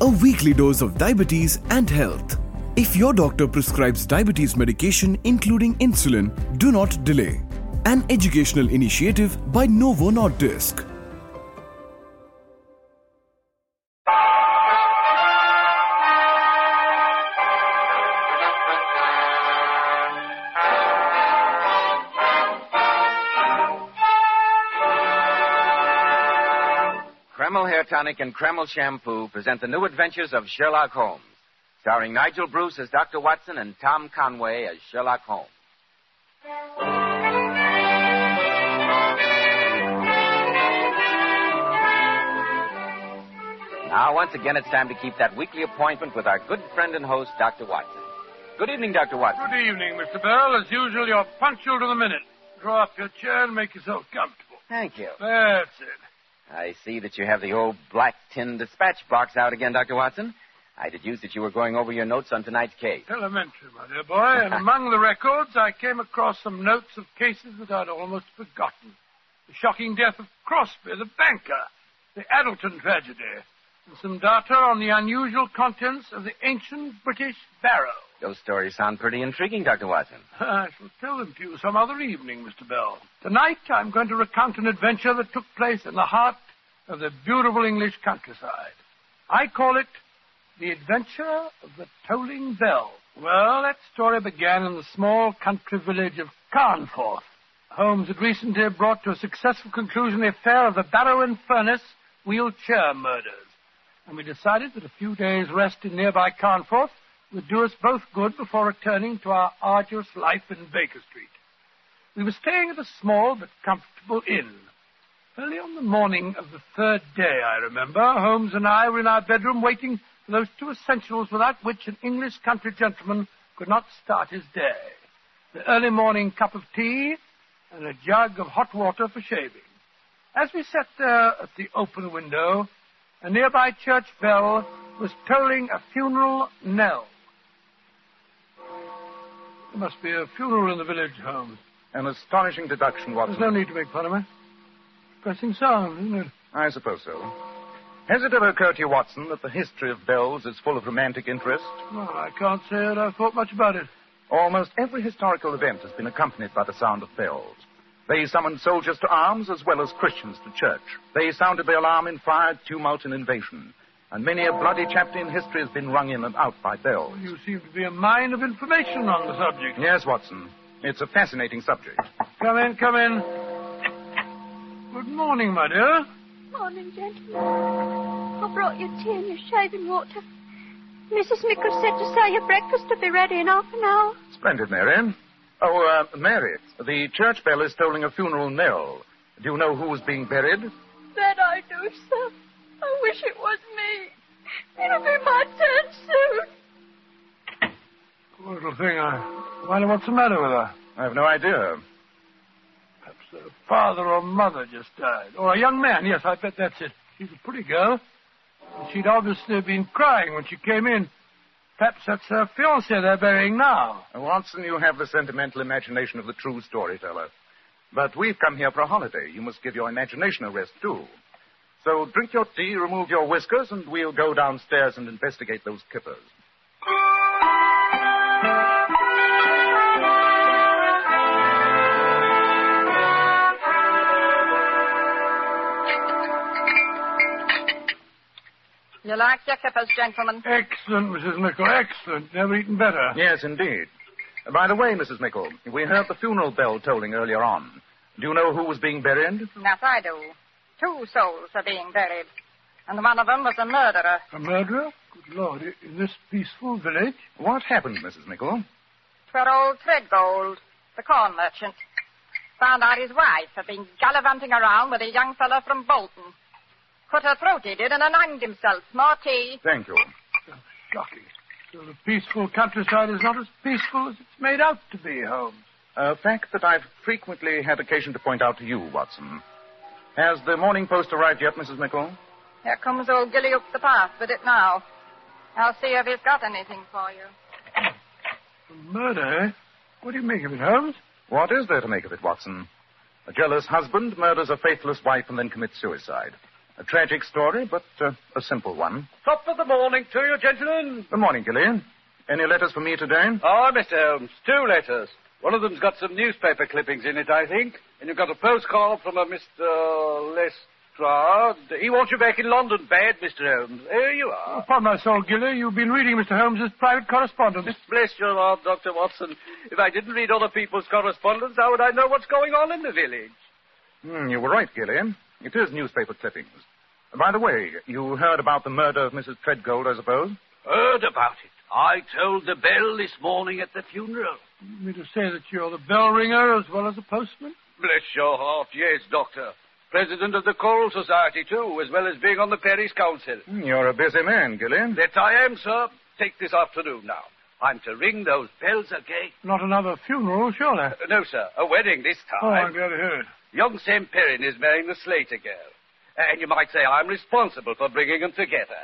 a weekly dose of diabetes and health. If your doctor prescribes diabetes medication including insulin, do not delay. An educational initiative by Novo Nordisk. Tonic and Kreml Shampoo present the new adventures of Sherlock Holmes, starring Nigel Bruce as Dr. Watson and Tom Conway as Sherlock Holmes. Now, once again, it's time to keep that weekly appointment with our good friend and host, Dr. Watson. Good evening, Dr. Watson. Good evening, Mr. Bell. As usual, you're punctual to the minute. Draw up your chair and make yourself comfortable. Thank you. That's it. I see that you have the old black tin dispatch box out again, Dr. Watson. I deduced that you were going over your notes on tonight's case. Elementary, my dear boy. And among the records, I came across some notes of cases that I'd almost forgotten. The shocking death of Crosby, the banker, the Addleton tragedy, and some data on the unusual contents of the ancient British barrow. Those stories sound pretty intriguing, Dr. Watson. I shall tell them to you some other evening, Mr. Bell. Tonight, I'm going to recount an adventure that took place in the heart of the beautiful English countryside. I call it The Adventure of the Tolling Bell. Well, that story began in the small country village of Carnforth. Holmes had recently brought to a successful conclusion the affair of the Barrow and Furness wheelchair murders. And we decided that a few days' rest in nearby Carnforth would do us both good before returning to our arduous life in Baker Street. We were staying at a small but comfortable inn. Early on the morning of the third day, I remember, Holmes and I were in our bedroom waiting for those two essentials without which an English country gentleman could not start his day. The early morning cup of tea and a jug of hot water for shaving. As we sat there at the open window, a nearby church bell was tolling a funeral knell. There must be a funeral in the village, Holmes. An astonishing deduction, Watson. There's no need to make fun of me. Pressing sound, isn't it? I suppose so. Has it ever occurred to you, Watson, that the history of bells is full of romantic interest? Well, I can't say that I've thought much about it. Almost every historical event has been accompanied by the sound of bells. They summoned soldiers to arms as well as Christians to church. They sounded the alarm in fire, tumult, and invasion. And many a bloody chapter in history has been rung in and out by bells. You seem to be a mine of information on the subject. Yes, Watson. It's a fascinating subject. Come in, come in. Good morning, my dear. Morning, gentlemen. I brought you tea and your shaving water. Mrs. Mickle said to say your breakfast will be ready in half an hour. Splendid, Mary. Oh, uh, Mary, the church bell is tolling a funeral knell. Do you know who is being buried? That I do, sir. I wish it was me. It'll be my turn soon. Poor little thing. I wonder what's the matter with her. I have no idea. Father or mother just died. Or a young man. Yes, I bet that's it. She's a pretty girl. She'd obviously been crying when she came in. Perhaps that's her fiancé they're burying now. Watson, you have the sentimental imagination of the true storyteller. But we've come here for a holiday. You must give your imagination a rest, too. So drink your tea, remove your whiskers, and we'll go downstairs and investigate those kippers. You like your kippers, gentlemen? Excellent, Mrs. Mickle. Excellent. Never eaten better. Yes, indeed. By the way, Mrs. Mickle, we heard the funeral bell tolling earlier on. Do you know who was being buried? That I do. Two souls are being buried. And one of them was a murderer. A murderer? Good Lord. In this peaceful village? What happened, Mrs. Mickle? Twere old Threadgold, the corn merchant. Found out his wife had been gallivanting around with a young fellow from Bolton. Cut her throat, he did, and then hanged himself. More tea. Thank you. Shocking. So the peaceful countryside is not as peaceful as it's made out to be, Holmes. A fact that I've frequently had occasion to point out to you, Watson. Has the morning post arrived yet, Mrs. Mickle? Here comes old Gilly up the path with it now. I'll see if he's got anything for you. A murder, eh? What do you make of it, Holmes? What is there to make of it, Watson? A jealous husband murders a faithless wife and then commits suicide. A tragic story, but uh, a simple one. Top of the morning to you, gentlemen. Good morning, Gillian. Any letters for me today? Oh, Mr. Holmes, two letters. One of them's got some newspaper clippings in it, I think. And you've got a postcard from a Mr. Lestrade. He wants you back in London bad, Mr. Holmes. Here you are. Upon my soul, Gilly, you've been reading Mr. Holmes's private correspondence. Bless your heart, Dr. Watson. If I didn't read other people's correspondence, how would I know what's going on in the village? Hmm, you were right, Gillian. It is newspaper clippings. By the way, you heard about the murder of Mrs. Treadgold, I suppose? Heard about it. I told the bell this morning at the funeral. You mean to say that you're the bell ringer as well as the postman? Bless your heart, yes, Doctor. President of the Choral Society, too, as well as being on the parish council. Hmm, You're a busy man, Gillian. That I am, sir. Take this afternoon now. I'm to ring those bells again. Not another funeral, surely. Uh, no, sir. A wedding this Oh, time. I'm glad to hear it. Young Sam Perrin is marrying the Slater girl. And you might say I'm responsible for bringing them together.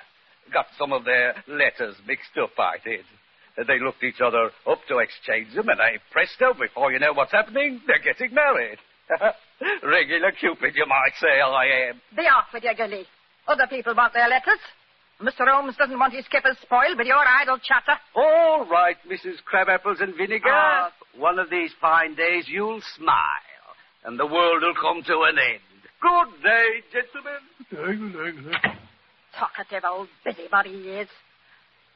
Got some of their letters mixed up, I did. They looked each other up to exchange them, and I presto, before you know what's happening, they're getting married. Regular Cupid, you might say I am. Be off with your Gilly. Other people want their letters. Mr. Holmes doesn't want his skippers spoiled with your idle chatter. All right, Mrs. Crabapples and Vinegar. Ah. One of these fine days you'll smile, and the world will come to an end. Good day, gentlemen. Good day, good day. Talkative old busybody he is.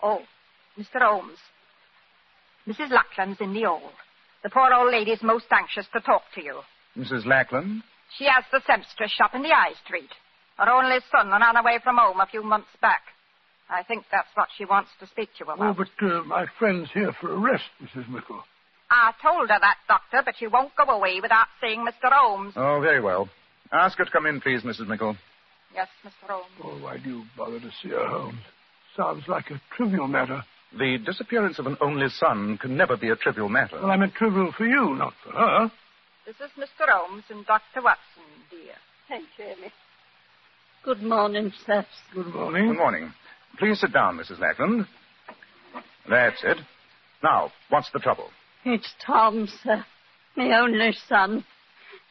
Oh, Mr. Holmes. Mrs. Lackland's in the old. The poor old lady's most anxious to talk to you. Mrs. Lackland? She has the sempstress shop in the High Street. Her only son ran away from home a few months back. I think that's what she wants to speak to you about. Oh, but uh, my friend's here for a rest, Mrs. Mickle. I told her that, Doctor, but she won't go away without seeing Mr. Holmes. Oh, very well. Ask her to come in, please, Mrs. Mickle. Yes, Mr. Holmes. Oh, why do you bother to see her, Holmes? Sounds like a trivial matter. The disappearance of an only son can never be a trivial matter. Well, I meant trivial for you, not for her. This is Mr. Holmes and Dr. Watson, dear. Thank you, Amy. Good morning, sir. Good morning. Good morning. Please sit down, Mrs. Lackland. That's it. Now, what's the trouble? It's Tom, sir. My only son.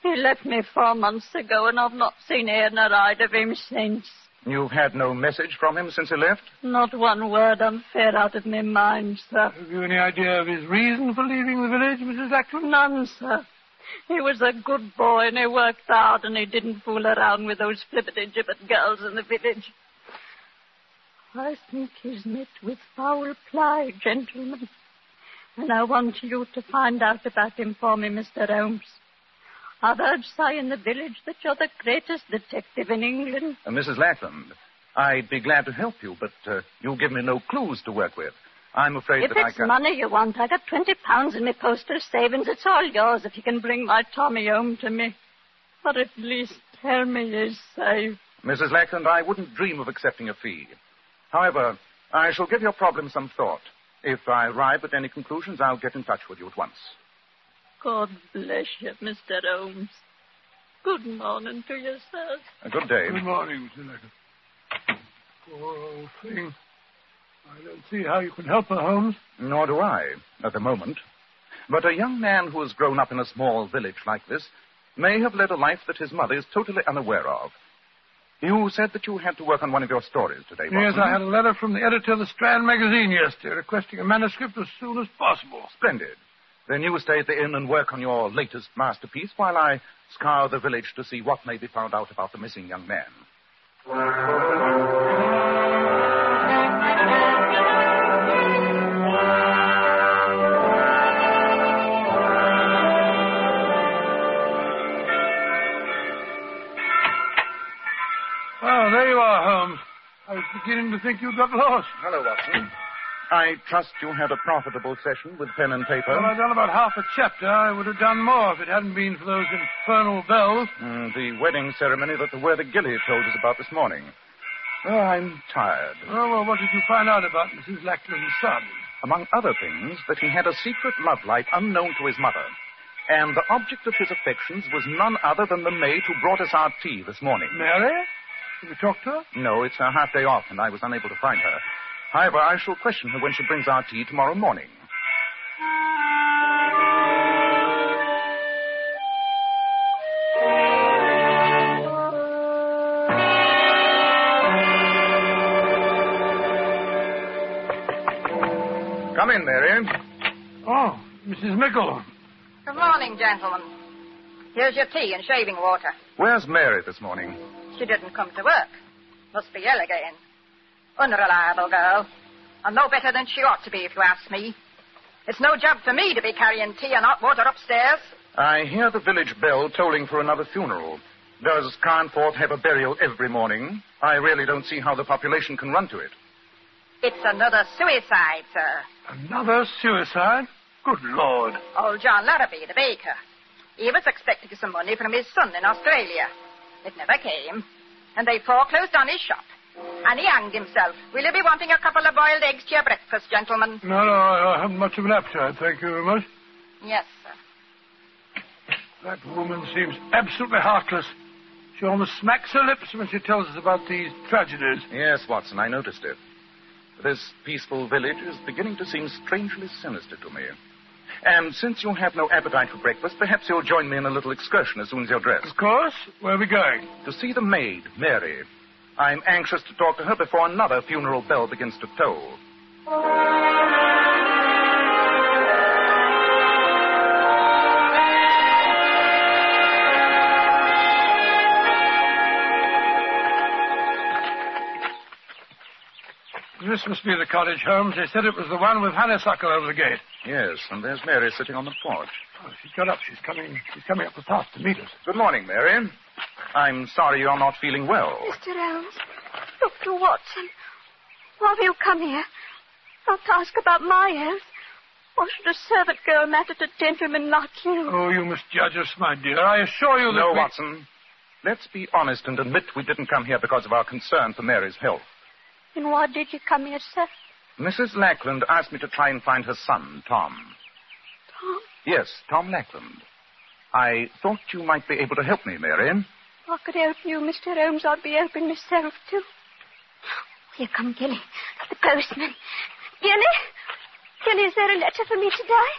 He left me four months ago, and I've not seen ear nor eyed of him since. You've had no message from him since he left? Not one word I'm fair out of my mind, sir. Have you any idea of his reason for leaving the village, Mrs. Lackland? None, sir. He was a good boy, and he worked hard, and he didn't fool around with those flippity-gibbet girls in the village. I think he's met with foul play, gentlemen. And I want you to find out about him for me, Mr. Holmes. Heard say in the village that you're the greatest detective in England. Uh, Mrs. Lackland, I'd be glad to help you, but uh, you give me no clues to work with. I'm afraid If that I it's can't. money you want, I got twenty pounds in my postal savings. It's all yours if you can bring my Tommy home to me. Or at least tell me he's safe. Mrs. Lackland, I wouldn't dream of accepting a fee. However, I shall give your problem some thought. If I arrive at any conclusions, I'll get in touch with you at once. God bless you, Mr. Holmes. Good morning to you, sir. A good day. Good morning, Mrs. Lackland. Poor old thing. I don't see how you can help her, Holmes. Nor do I, at the moment. But a young man who has grown up in a small village like this may have led a life that his mother is totally unaware of. You said that you had to work on one of your stories today, Watson. Yes, Watson. I had a letter from the editor of the Strand magazine yesterday requesting a manuscript as soon as possible. Splendid. Then you stay at the inn and work on your latest masterpiece while I scour the village to see what may be found out about the missing young man. Oh, there you are, Holmes. I was beginning to think you'd got lost. Hello, Watson. I trust you had a profitable session with pen and paper. Well, I've done about half a chapter. I would have done more if it hadn't been for those infernal bells. Mm, the wedding ceremony that the worthy Gilly told us about this morning. Oh, I'm tired. Oh, well, what did you find out about Mrs. Lackland's son? Among other things, that he had a secret love life unknown to his mother. And the object of his affections was none other than the maid who brought us our tea this morning. Mary? Have you talked to her? No, it's a half day off, and I was unable to find her. However, I shall question her when she brings our tea tomorrow morning. Come in, Mary. Oh, Mrs. Mickle. Good morning, gentlemen. Here's your tea and shaving water. Where's Mary this morning? She didn't come to work. Must be ill again. Unreliable girl. And no better than she ought to be, if you ask me. It's no job for me to be carrying tea and hot water upstairs. I hear the village bell tolling for another funeral. Does Carnforth have a burial every morning? I really don't see how the population can run to it. It's another suicide, sir. Another suicide? Good Lord. Old John Larrabee, the baker. He was expecting some money from his son in Australia. It never came. And they foreclosed on his shop. And he hanged himself. Will you be wanting a couple of boiled eggs to your breakfast, gentlemen? No, no, I haven't much of an appetite, thank you very much. Yes, sir. That woman seems absolutely heartless. She almost smacks her lips when she tells us about these tragedies. Yes, Watson, I noticed it. This peaceful village is beginning to seem strangely sinister to me. And since you have no appetite for breakfast, perhaps you'll join me in a little excursion as soon as you're dressed. Of course. Where are we going? To see the maid, Mary. I'm anxious to talk to her before another funeral bell begins to toll. This must be the cottage, Holmes. They said it was the one with honeysuckle over the gate. Yes, and there's Mary sitting on the porch. Oh, she's got up. She's coming. She's coming up the path to meet us. Good morning, Mary. I'm sorry you're not feeling well. Mr. Holmes, Dr. Watson, why have you come here? Not to ask about my health. Why should a servant girl matter to gentlemen like you? Oh, you must judge us, my dear. I assure you that No, we... Watson. Let's be honest and admit we didn't come here because of our concern for Mary's health. Then why did you come here, sir? Mrs. Lackland asked me to try and find her son, Tom. Tom, Yes, Tom Lackland. I thought you might be able to help me, Mary. If I could help you, Mr. Holmes, I'd be helping myself, too. Oh, here come Gilly, the postman. Gilly? Gilly, is there a letter for me today?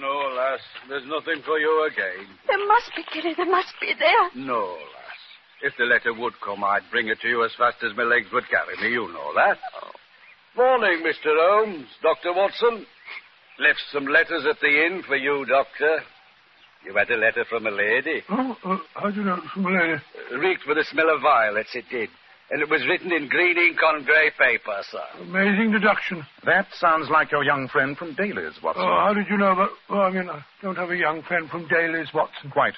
No, lass. There's nothing for you again. There must be, Gilly. There must be there. No, lass. If the letter would come, I'd bring it to you as fast as my legs would carry me. You know that. Morning, Mr. Holmes. Dr. Watson. Left some letters at the inn for you, Doctor. You had a letter from a lady. Oh, uh, how do you know from a lady? Reeked with the smell of violets, it did. And it was written in green ink on grey paper, sir. Amazing deduction. That sounds like your young friend from Daly's, Watson. Oh, how did you know about... Well, I mean, I don't have a young friend from Daly's, Watson. Quite.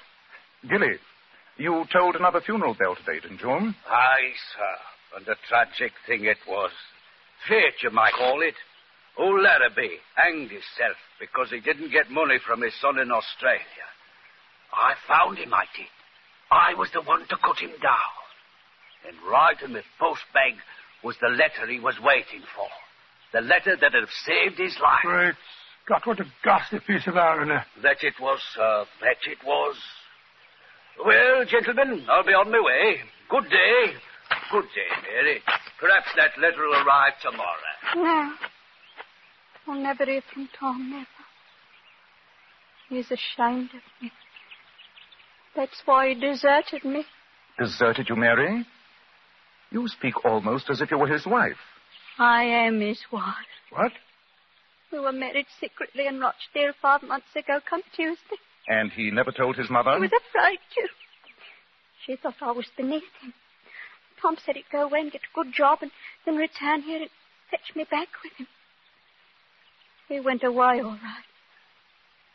Gilly, you told another funeral bell today, didn't you? Aye, sir. And a tragic thing it was. Fate, you might call it. Old Larrabee hanged himself because he didn't get money from his son in Australia. I found him, I did. I was the one to cut him down. And right in the post bag was the letter he was waiting for. The letter that had saved his life. Great Scott, what a ghastly piece of irony. That it was, sir. That it was. Well, gentlemen, I'll be on my way. Good day. Good day, Mary. Perhaps that letter will arrive tomorrow. No. I'll never hear from Tom, never. He's ashamed of me. That's why he deserted me. Deserted you, Mary? You speak almost as if you were his wife. I am his wife. What? We were married secretly in Rochdale five months ago, come Tuesday. And he never told his mother? He was afraid to. She thought I was beneath him. Tom said he'd go away and get a good job and then return here and fetch me back with him. He went away all right.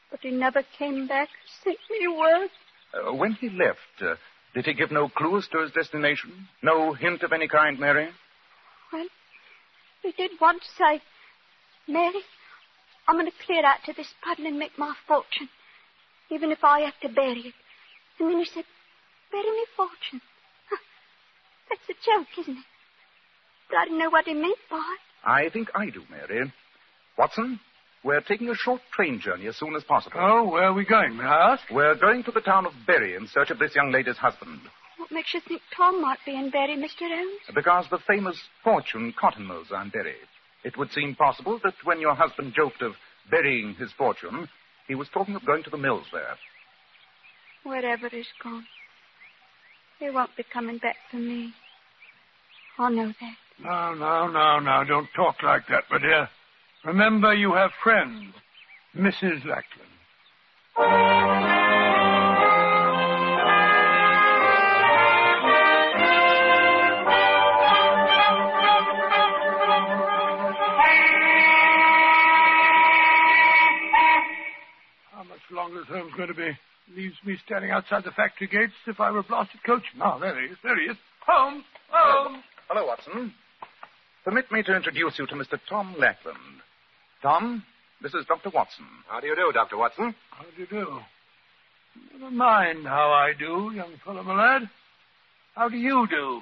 But he never came back, sent me word. Uh, when he left, uh, did he give no clue as to his destination? No hint of any kind, Mary? Well, he did once say, Mary, I'm going to clear out to this puddle and make my fortune, even if I have to bury it. And then he said, bury me fortune. Huh. That's a joke, isn't it? But I didn't know what he meant by it. I think I do, Mary. Watson, we're taking a short train journey as soon as possible. Oh, where are we going, may I ask? We're going to the town of Bury in search of this young lady's husband. What makes you think Tom might be in Bury, Mr. Holmes? Because the famous Fortune cotton mills are in Bury. It would seem possible that when your husband joked of burying his fortune, he was talking of going to the mills there. Wherever he's gone, he won't be coming back for me. I know that. No, no, no, no. Don't talk like that, my dear. Remember, you have friends. Mrs. Lackland. How much longer is Holmes going to be? Leaves me standing outside the factory gates if I were a blasted coachman. Ah, there he is. There he is. Holmes! Holmes! Hello, Watson. Permit me to introduce you to Mr. Tom Lackland. Tom, this is Dr. Watson. How do you do, Dr. Watson? How do you do? Never mind how I do, young fellow, my lad. How do you do?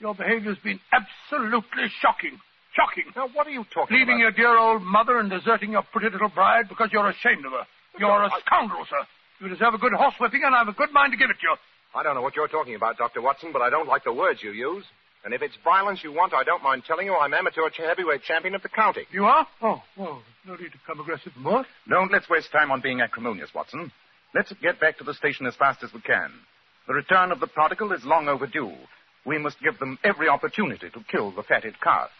Your behavior's been absolutely shocking. Shocking. Now, what are you talking about? Leaving your dear old mother and deserting your pretty little bride because you're ashamed of her. You're a scoundrel, sir. You deserve a good horsewhipping, and I've a good mind to give it to you. I don't know what you're talking about, Dr. Watson, but I don't like the words you use. And if it's violence you want, I don't mind telling you I'm amateur heavyweight champion of the county. You are? Oh, well, no need to come aggressive more. Don't let's waste time on being acrimonious, Watson. Let's get back to the station as fast as we can. The return of the prodigal is long overdue. We must give them every opportunity to kill the fatted calf.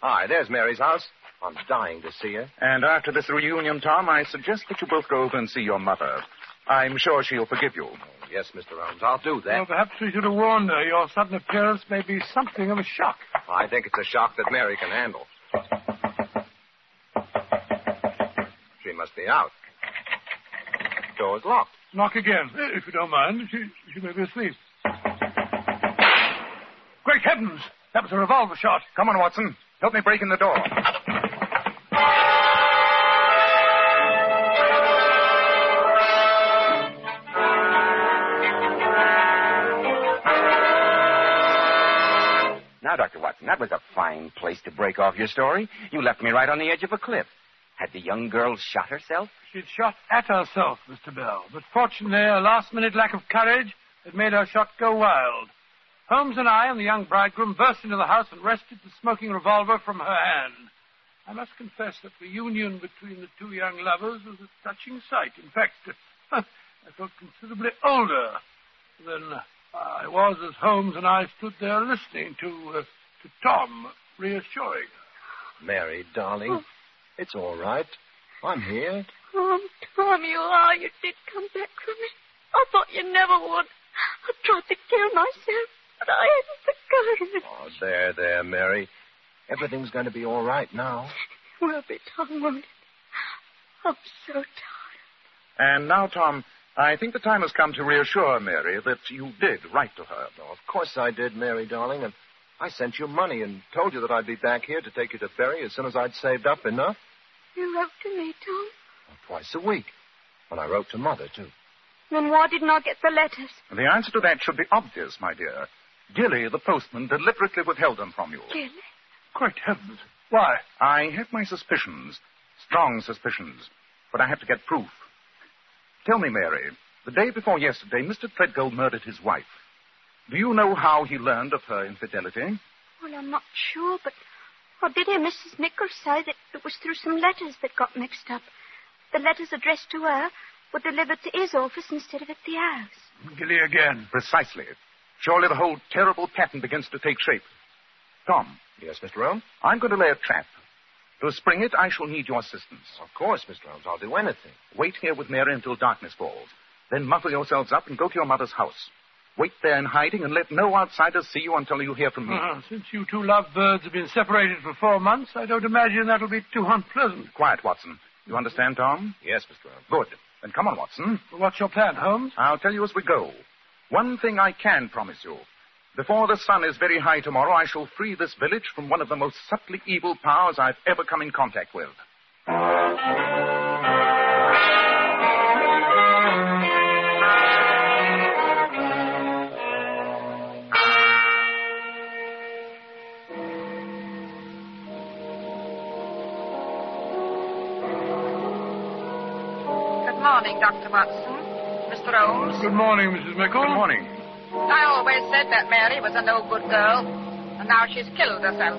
Hi, there's Mary's house. I'm dying to see her. And after this reunion, Tom, I suggest that you both go over and see your mother. I'm sure she'll forgive you. Yes, Mr. Holmes, I'll do that. Well, perhaps we should have warned her. Your sudden appearance may be something of a shock. I think it's a shock that Mary can handle. She must be out. Door's locked. Knock again, if you don't mind. She, she may be asleep. Great heavens! That was a revolver shot. Come on, Watson. Help me break in the door. That was a fine place to break off your story. You left me right on the edge of a cliff. Had the young girl shot herself? She'd shot at herself, Mr. Bell, but fortunately, a last minute lack of courage had made her shot go wild. Holmes and I and the young bridegroom burst into the house and wrested the smoking revolver from her hand. I must confess that the union between the two young lovers was a touching sight. In fact, I felt considerably older than I was as Holmes and I stood there listening to, uh, to Tom reassuring her. Mary, darling, oh. it's all right. I'm here. Oh, Tom, you are. You did come back for me. I thought you never would. I tried to kill myself, but I hadn't the courage. Oh, there, there, Mary. Everything's going to be all right now. It will be, Tom, won't it? I'm so tired. And now, Tom, I think the time has come to reassure Mary that you did write to her. Oh, of course I did, Mary, darling, and I sent you money and told you that I'd be back here to take you to Ferry as soon as I'd saved up enough. You wrote to me, Tom. Twice a week. And I wrote to Mother, too. Then why didn't I get the letters? The answer to that should be obvious, my dear. Gilly, the postman, deliberately withheld them from you. Gilly? Great heavens. Why? I have my suspicions, strong suspicions, but I have to get proof. Tell me, Mary, the day before yesterday, Mr. Threadgold murdered his wife. Do you know how he learned of her infidelity? Well, I'm not sure, but I did hear Mrs. Nichols say that it was through some letters that got mixed up. The letters addressed to her were delivered to his office instead of at the house. Gilly again. Precisely. Surely the whole terrible pattern begins to take shape. Tom, Yes, Mr. Holmes? I'm going to lay a trap. To spring it, I shall need your assistance. Of course, Mr. Holmes. I'll do anything. Wait here with Mary until darkness falls. Then muffle yourselves up and go to your mother's house. Wait there in hiding and let no outsiders see you until you hear from me. Ah, since you two lovebirds have been separated for four months, I don't imagine that'll be too unpleasant. Quiet, Watson. You understand, Tom? Yes, Mr. Holmes. Good. Then come on, Watson. Well, what's your plan, Holmes? I'll tell you as we go. One thing I can promise you. Before the sun is very high tomorrow, I shall free this village from one of the most subtly evil powers I've ever come in contact with. Morning, Dr. Watson. Mr. Holmes. Good morning, Mrs. Mickle. Good morning. I always said that Mary was a no good girl, and now she's killed herself.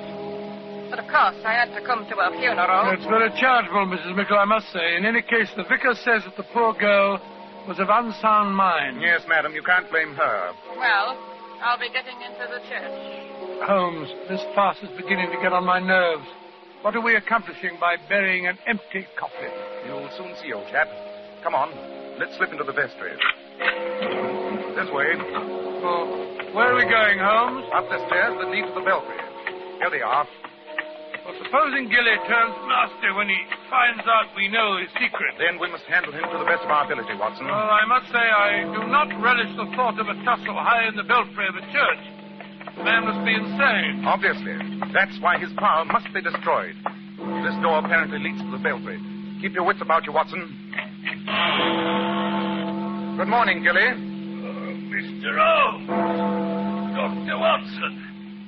But of course, I had to come to her funeral. It's very charitable, Mrs. Mickle, I must say. In any case, the vicar says that the poor girl was of unsound mind. Yes, madam, you can't blame her. Well, I'll be getting into the church. Holmes, this farce is beginning to get on my nerves. What are we accomplishing by burying an empty coffin? You'll soon see, old chap. Come on, let's slip into the vestry. This way. Oh, where are we going, Holmes? Up the stairs that lead to the belfry. Here they are. Well, supposing Gilly turns nasty when he finds out we know his secret. Then we must handle him to the best of our ability, Watson. Well, I must say I do not relish the thought of a tussle high in the belfry of a church. The man must be insane. Obviously. That's why his power must be destroyed. This door apparently leads to the belfry. Keep your wits about you, Watson. Good morning, Gilly. Uh, Mr. Holmes! Dr. Watson!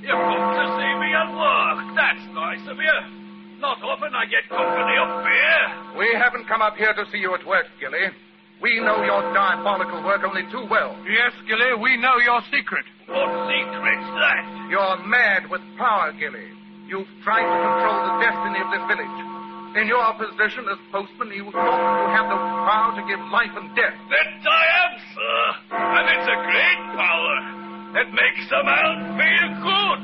You come to see me at work. That's nice of you. Not often I get company up here. We haven't come up here to see you at work, Gilly. We know your diabolical work only too well. Yes, Gilly, we know your secret. What secret's that? You're mad with power, Gilly. You've tried to control the destiny of this village. In your position as postman, you thought you had the power to give life and death. That I am, sir. And it's a great power. It makes a man feel good.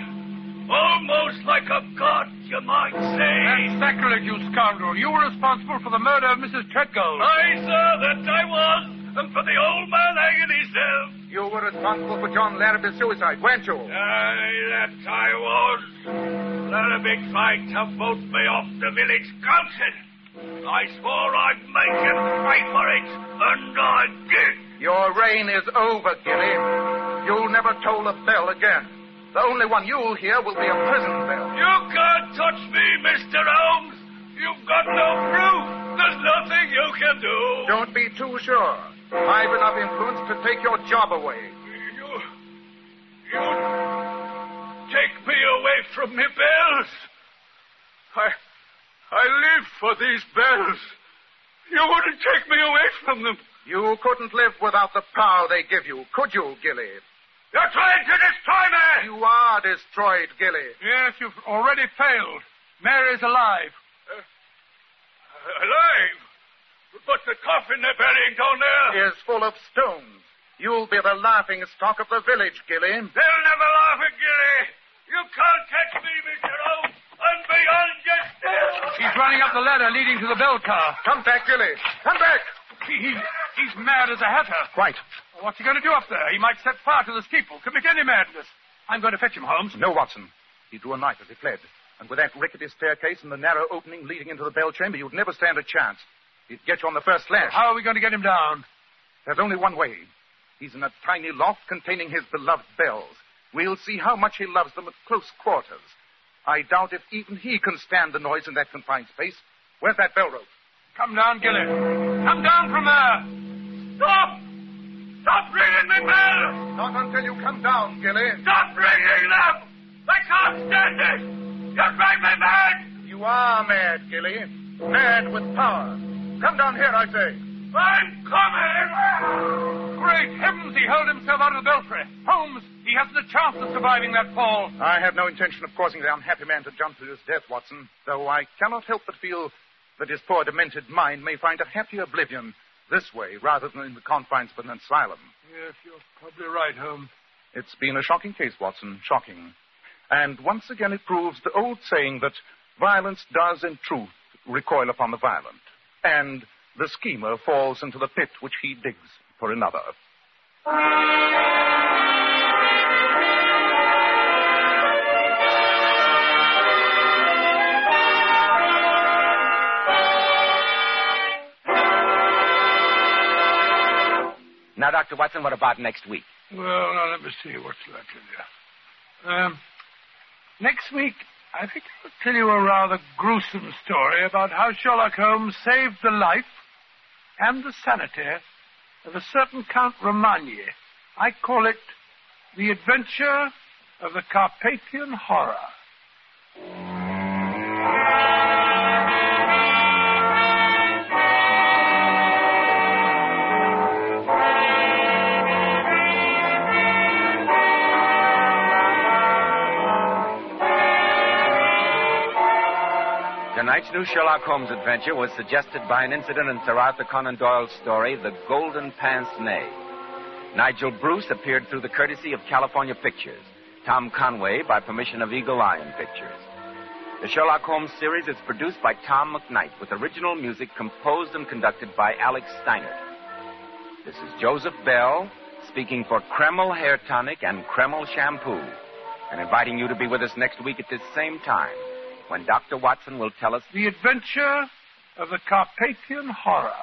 Almost like a god, you might say. That's sacrilege, you scoundrel. You were responsible for the murder of Mrs. Treadgold. Aye, sir, that I was. And for the old man hanging himself. You were responsible for John Larrabee's suicide, weren't you? Aye, that I was. Larrabee tried to vote me off the village council. I swore I'd make him pay for it, and I did. Your reign is over, Gilly. You'll never toll a bell again. The only one you'll hear will be a prison bell. You can't touch me, Mr. Holmes. You've got no proof. There's nothing you can do. Don't be too sure. I've enough influence to take your job away. You. You. Take me away from me bells. I. I live for these bells. You wouldn't take me away from them. You couldn't live without the power they give you, could you, Gilly? You're trying to destroy me! You are destroyed, Gilly. Yes, you've already failed. Mary's alive. Uh, alive? But the coffin they're burying down there is full of stones. You'll be the laughing stock of the village, Gilly. They'll never laugh at Gilly. You can't catch me, Mr. Holmes. Beyond you still. He's running up the ladder leading to the bell car. Come back, Billy. Come back. He, he, he's mad as a hatter. Quite. What's he going to do up there? He might set fire to the steeple. Commit any madness. I'm going to fetch him, Holmes. No, Watson. He drew a knife as he fled. And with that rickety staircase and the narrow opening leading into the bell chamber, you'd never stand a chance. He'd get you on the first slash. How are we going to get him down? There's only one way. He's in a tiny loft containing his beloved bells. We'll see how much he loves them at close quarters. I doubt if even he can stand the noise in that confined space. Where's that bell rope? Come down, Gilly. Come down from there. Stop! Stop ringing me bells! Not until you come down, Gilly. Stop ringing them! I can't stand it! You drive me mad! You are mad, Gilly. Mad with power. Come down here, I say. I'm coming! Great heavens, he hurled himself out of the belfry. He hasn't a chance of surviving that fall. I have no intention of causing the unhappy man to jump to his death, Watson, though I cannot help but feel that his poor demented mind may find a happy oblivion this way rather than in the confines of an asylum. Yes, you're probably right, Holmes. It's been a shocking case, Watson, shocking. And once again it proves the old saying that violence does in truth recoil upon the violent, and the schemer falls into the pit which he digs for another. Dr. Watson, what about next week? Well, now, let me see what's left in there. Um, next week, I think I'll tell you a rather gruesome story about how Sherlock Holmes saved the life and the sanity of a certain Count Romagny. I call it The Adventure of the Carpathian Horror. Tonight's new Sherlock Holmes adventure was suggested by an incident in Sir Arthur Conan Doyle's story, The Golden Pince Nez. Nigel Bruce appeared through the courtesy of California Pictures. Tom Conway by permission of Eagle Lion Pictures. The Sherlock Holmes series is produced by Tom McKnight with original music composed and conducted by Alex Steiner. This is Joseph Bell speaking for Kreml Hair Tonic and Kreml Shampoo and inviting you to be with us next week at this same time when Dr. Watson will tell us The adventure of the Carpathian Horror.